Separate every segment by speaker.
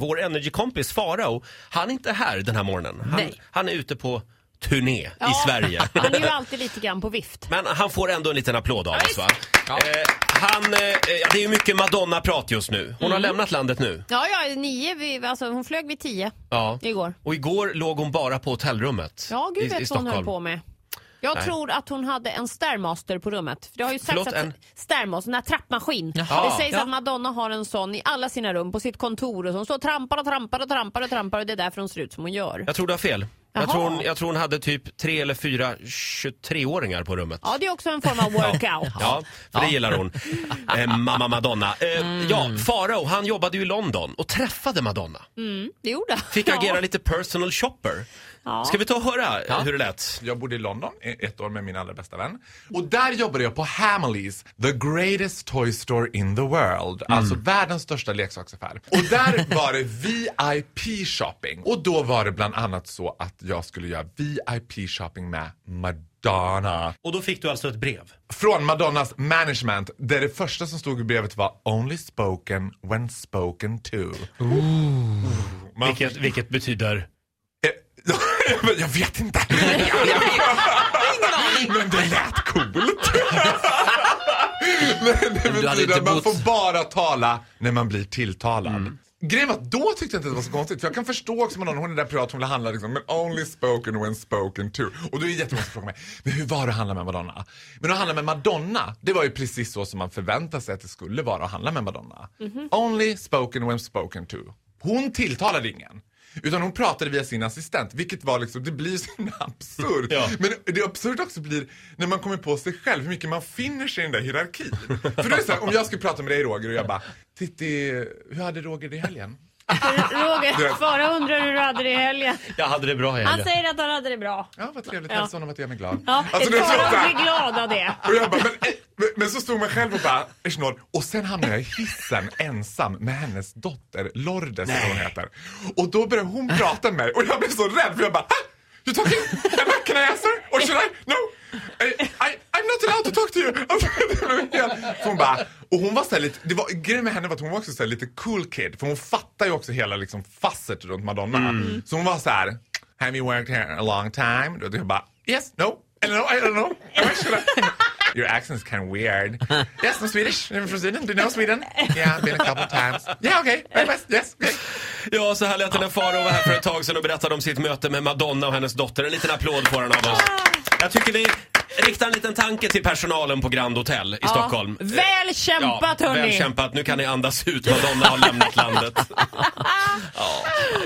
Speaker 1: Vår energikompis Farao, han är inte här den här morgonen. Han,
Speaker 2: Nej.
Speaker 1: han är ute på turné
Speaker 3: Ja.
Speaker 1: i Sverige.
Speaker 3: Han är ju alltid lite grann på vift.
Speaker 1: Men han får ändå en liten applåd av oss va? Eh, han, eh, ja, det är ju mycket Madonna-prat just nu. Hon
Speaker 3: Mm.
Speaker 1: har lämnat landet nu.
Speaker 3: Ja, ja, nio, vi, alltså hon flög vid tio
Speaker 1: Ja.
Speaker 3: igår.
Speaker 1: Och igår låg hon bara på hotellrummet
Speaker 3: Ja,
Speaker 1: i,
Speaker 3: gud
Speaker 1: i
Speaker 3: vet vad hon
Speaker 1: Stockholm.
Speaker 3: höll på med. Jag
Speaker 1: Nej.
Speaker 3: tror att hon hade en Stairmaster på rummet. För det har ju sagts
Speaker 1: Förlåt,
Speaker 3: att
Speaker 1: en-
Speaker 3: Stairmaster, den här trappmaskin.
Speaker 1: Jaha.
Speaker 3: Det sägs
Speaker 2: Ja.
Speaker 3: att Madonna har en sån i alla sina rum på sitt kontor och så. Hon står och trampar och trampar och trampar och trampar och det är därför hon ser ut som hon gör.
Speaker 1: Jag tror du har fel. Jag tror, hon, jag tror hon hade typ tre eller fyra 23-åringar på rummet.
Speaker 3: Ja, det är också en form av workout.
Speaker 1: Ja, för det gillar hon. Eh, mamma Madonna. Eh,
Speaker 3: Mm.
Speaker 1: Ja, Farao, han jobbade ju i London och träffade Madonna.
Speaker 3: Mm, det gjorde han.
Speaker 1: Fick
Speaker 3: Ja.
Speaker 1: agera lite personal shopper.
Speaker 3: Ja.
Speaker 1: Ska vi ta och höra eh, hur det lät?
Speaker 4: Jag bodde i London i ett år med min allra bästa vän. Och där jobbade jag på Hamleys, the greatest toy store in the world. Alltså världens största leksaksaffär. Och där var det VIP shopping. Och då var det bland annat så att jag skulle göra VIP shopping med Madonna.
Speaker 1: Och då fick du alltså ett brev.
Speaker 4: Från Madonnas management, där det första som stod i brevet var Only spoken when spoken to. Man
Speaker 1: Vilket, vilket betyder...
Speaker 4: Eh, jag vet inte. Men det lät coolt. Men det betyder att man får bara tala när man blir tilltalad. Grejen var då tyckte jag inte att det var så konstigt. För jag kan förstå också Madonna, hon är där privat, hon vill handla liksom, men only spoken when spoken to. Och då är det jättemånga som frågar mig, men hur var det att handla med Madonna? Men att handla med Madonna, det var ju precis så som man förväntade sig att det skulle vara att handla med Madonna. Only spoken when spoken to. Hon tilltalade ingen. Utan hon pratade via sin assistent, vilket var liksom, det blir så absurt.
Speaker 1: Ja.
Speaker 4: Men det absurt också blir när man kommer på sig själv, hur mycket man finner sig i den där hierarkin. För då är det så här, om jag skulle prata med dig Roger och jag bara, Titti, hur hade Roger det i helgen?
Speaker 3: Roger, Farao undrar hur du hade det i helgen.
Speaker 1: Jag hade det bra i
Speaker 3: Han
Speaker 1: helgen.
Speaker 3: säger att han hade det bra.
Speaker 4: Ja, vad trevligt.
Speaker 3: Ja.
Speaker 4: Hälsa honom att jag är glad.
Speaker 3: Ja,
Speaker 4: Alltså,
Speaker 3: Farao blir glad av det.
Speaker 4: och jag bara, men, men, men så stod man själv och bara, "Ersnor." Och sen hamnade jag i hissen ensam med hennes dotter Lourdes som hon heter. Och då började hon prata med mig och jag blev så rädd för jag bara, "Ah, You talking? Emma, can I answer? Or should I? No! I, I, I'm not allowed to talk to you! För hon bara, och hon var så lite, det var, grejen med henne var att hon var också så lite cool kid. För hon fattar ju också hela liksom fasset runt Madonna. Så hon var så här, have you worked here a long time? Och jag bara, yes, no, I don't know, I don't know. Your accent's kind of weird. Yes, I'm Swedish. I'm from Sweden. Do you know Sweden? Yeah, I've been a couple times. Yeah, okay. Very best. Yes, okay.
Speaker 1: Ja, så här lät det när Farao var här för ett tag sedan och berättade om sitt möte med Madonna och hennes dotter. En liten applåd får han av oss. Jag tycker vi riktar en liten tanke till personalen på Grand Hotel i Stockholm.
Speaker 3: Väl kämpat hörni!
Speaker 1: Väl kämpat. Nu kan ni andas ut. Madonna har lämnat landet.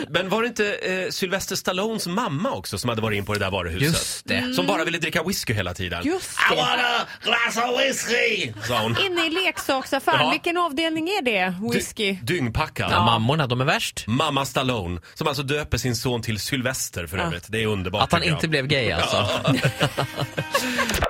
Speaker 1: Men var det inte eh, Sylvester Stallones mamma också som hade varit in på det där varuhuset?
Speaker 2: Just det.
Speaker 1: Som bara ville dricka whisky hela tiden.
Speaker 3: Just
Speaker 1: I
Speaker 3: det.
Speaker 1: want a glass of whisky! Sa hon.
Speaker 3: Inne i leksaksaffären,
Speaker 1: Ja.
Speaker 3: vilken avdelning är det? Whisky?
Speaker 1: Dy- Dyngpackad.
Speaker 2: Ja. Mammorna, de är värst.
Speaker 1: Mamma Stallone, som alltså döper sin son till Sylvester för övrigt. Det är underbart.
Speaker 2: Att han
Speaker 1: tycker jag.
Speaker 2: inte blev gay alltså.